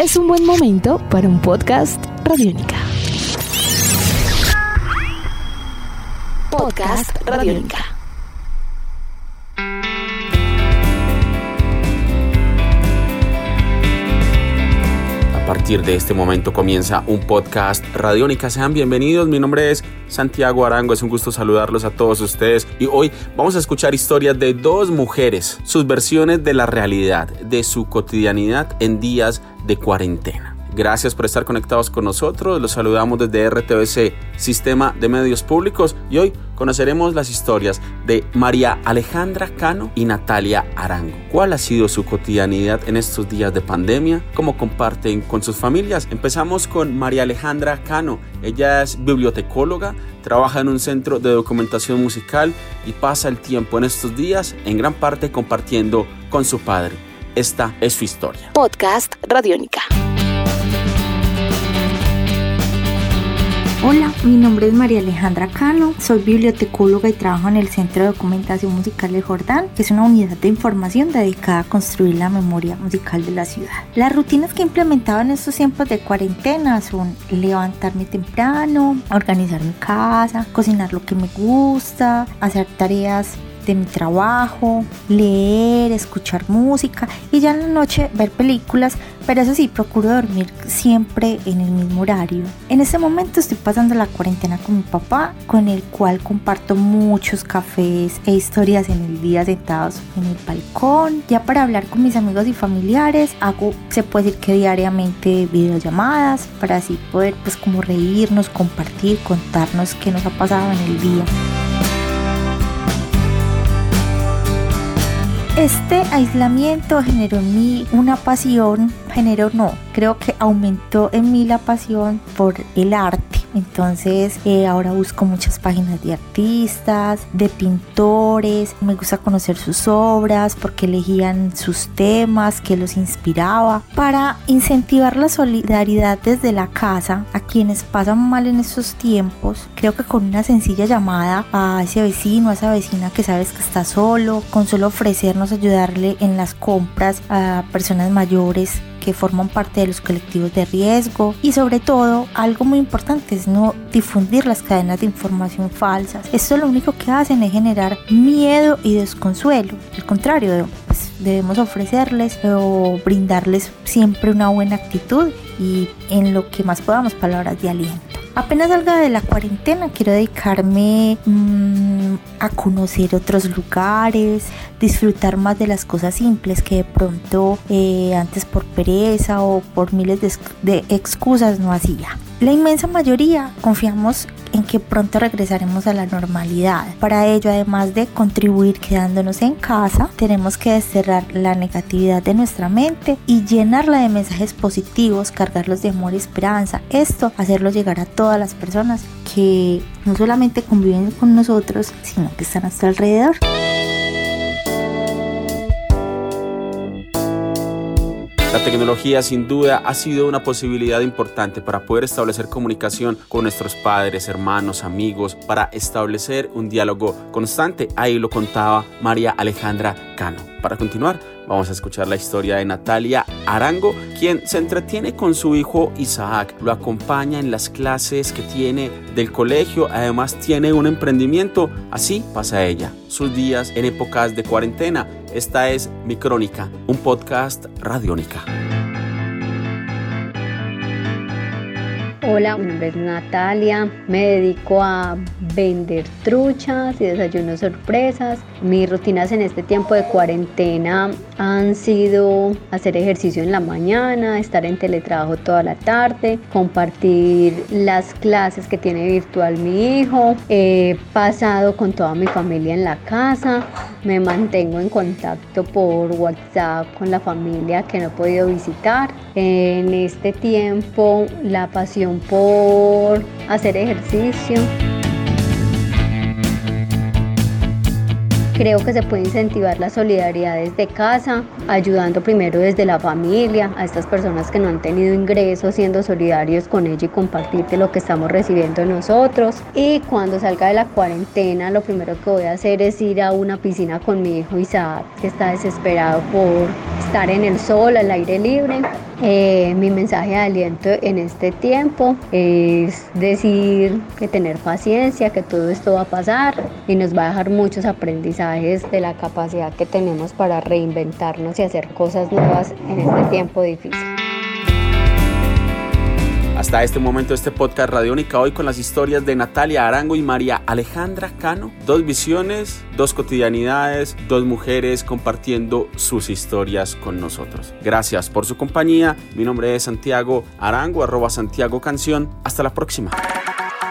es un buen momento para un podcast Radiónica. Podcast Radiónica. De este momento comienza un podcast Radiónica. Sean bienvenidos. Mi nombre es Santiago Arango. Es un gusto saludarlos a todos ustedes. Y hoy vamos a escuchar historias de dos mujeres, sus versiones de la realidad, de su cotidianidad en días de cuarentena. Gracias por estar conectados con nosotros. Los saludamos desde RTBC, Sistema de Medios Públicos, y hoy conoceremos las historias de María Alejandra Cano y Natalia Arango. ¿Cuál ha sido su cotidianidad en estos días de pandemia? ¿Cómo comparten con sus familias? Empezamos con María Alejandra Cano. Ella es bibliotecóloga, trabaja en un centro de documentación musical y pasa el tiempo en estos días en gran parte compartiendo con su padre. Esta es su historia. Podcast Radiónica. Hola, mi nombre es María Alejandra Cano, soy bibliotecóloga y trabajo en el Centro de Documentación Musical de Jordán, que es una unidad de información dedicada a construir la memoria musical de la ciudad. Las rutinas que he implementado en estos tiempos de cuarentena son levantarme temprano, organizar mi casa, cocinar lo que me gusta, hacer tareas de mi trabajo, leer, escuchar música y ya en la noche ver películas, pero eso sí, procuro dormir siempre en el mismo horario. En este momento estoy pasando la cuarentena con mi papá, con el cual comparto muchos cafés e historias en el día sentados en el balcón. Ya para hablar con mis amigos y familiares, hago, se puede decir que diariamente videollamadas para así poder pues como reírnos, compartir, contarnos qué nos ha pasado en el día. Este aislamiento generó en mí una pasión, generó no, creo que aumentó en mí la pasión por el arte. Entonces eh, ahora busco muchas páginas de artistas, de pintores, me gusta conocer sus obras porque elegían sus temas que los inspiraba para incentivar la solidaridad desde la casa a quienes pasan mal en estos tiempos. Creo que con una sencilla llamada a ese vecino, a esa vecina que sabes que está solo, con solo ofrecernos ayudarle en las compras a personas mayores que forman parte de los colectivos de riesgo y sobre todo algo muy importante es no difundir las cadenas de información falsas. Esto lo único que hacen es generar miedo y desconsuelo. Al contrario, pues, debemos ofrecerles o brindarles siempre una buena actitud y en lo que más podamos palabras de aliento. Apenas salga de la cuarentena, quiero dedicarme mmm, a conocer otros lugares, disfrutar más de las cosas simples que de pronto eh, antes por pereza o por miles de, de excusas no hacía. La inmensa mayoría confiamos en que pronto regresaremos a la normalidad. Para ello, además de contribuir quedándonos en casa, tenemos que desterrar la negatividad de nuestra mente y llenarla de mensajes positivos, cargarlos de amor y esperanza. Esto, hacerlo llegar a todas las personas que no solamente conviven con nosotros, sino que están a nuestro alrededor. La tecnología sin duda ha sido una posibilidad importante para poder establecer comunicación con nuestros padres, hermanos, amigos, para establecer un diálogo constante. Ahí lo contaba María Alejandra Cano. Para continuar, vamos a escuchar la historia de Natalia Arango, quien se entretiene con su hijo Isaac, lo acompaña en las clases que tiene del colegio, además tiene un emprendimiento, así pasa ella, sus días en épocas de cuarentena. Esta es Mi Crónica, un podcast radiónica. Hola, mi nombre es Natalia, me dedico a vender truchas y desayunos sorpresas. Mis rutinas en este tiempo de cuarentena han sido hacer ejercicio en la mañana, estar en teletrabajo toda la tarde, compartir las clases que tiene virtual mi hijo. He pasado con toda mi familia en la casa, me mantengo en contacto por WhatsApp con la familia que no he podido visitar. En este tiempo la pasión por hacer ejercicio. Creo que se puede incentivar la solidaridad desde casa, ayudando primero desde la familia a estas personas que no han tenido ingresos, siendo solidarios con ellos y compartirte lo que estamos recibiendo nosotros. Y cuando salga de la cuarentena, lo primero que voy a hacer es ir a una piscina con mi hijo Isaac, que está desesperado por estar en el sol, al aire libre. Eh, mi mensaje de aliento en este tiempo es decir que tener paciencia, que todo esto va a pasar y nos va a dejar muchos aprendizajes de la capacidad que tenemos para reinventarnos y hacer cosas nuevas en este tiempo difícil. Hasta este momento este podcast Radiónica hoy con las historias de Natalia Arango y María Alejandra Cano. Dos visiones, dos cotidianidades, dos mujeres compartiendo sus historias con nosotros. Gracias por su compañía. Mi nombre es Santiago Arango, arroba Santiago Canción. Hasta la próxima.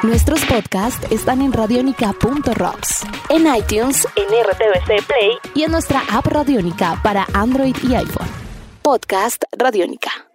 Nuestros podcasts están en radionica.rocks, en iTunes, en RTVC Play y en nuestra app Radionica para Android y iPhone. Podcast Radionica.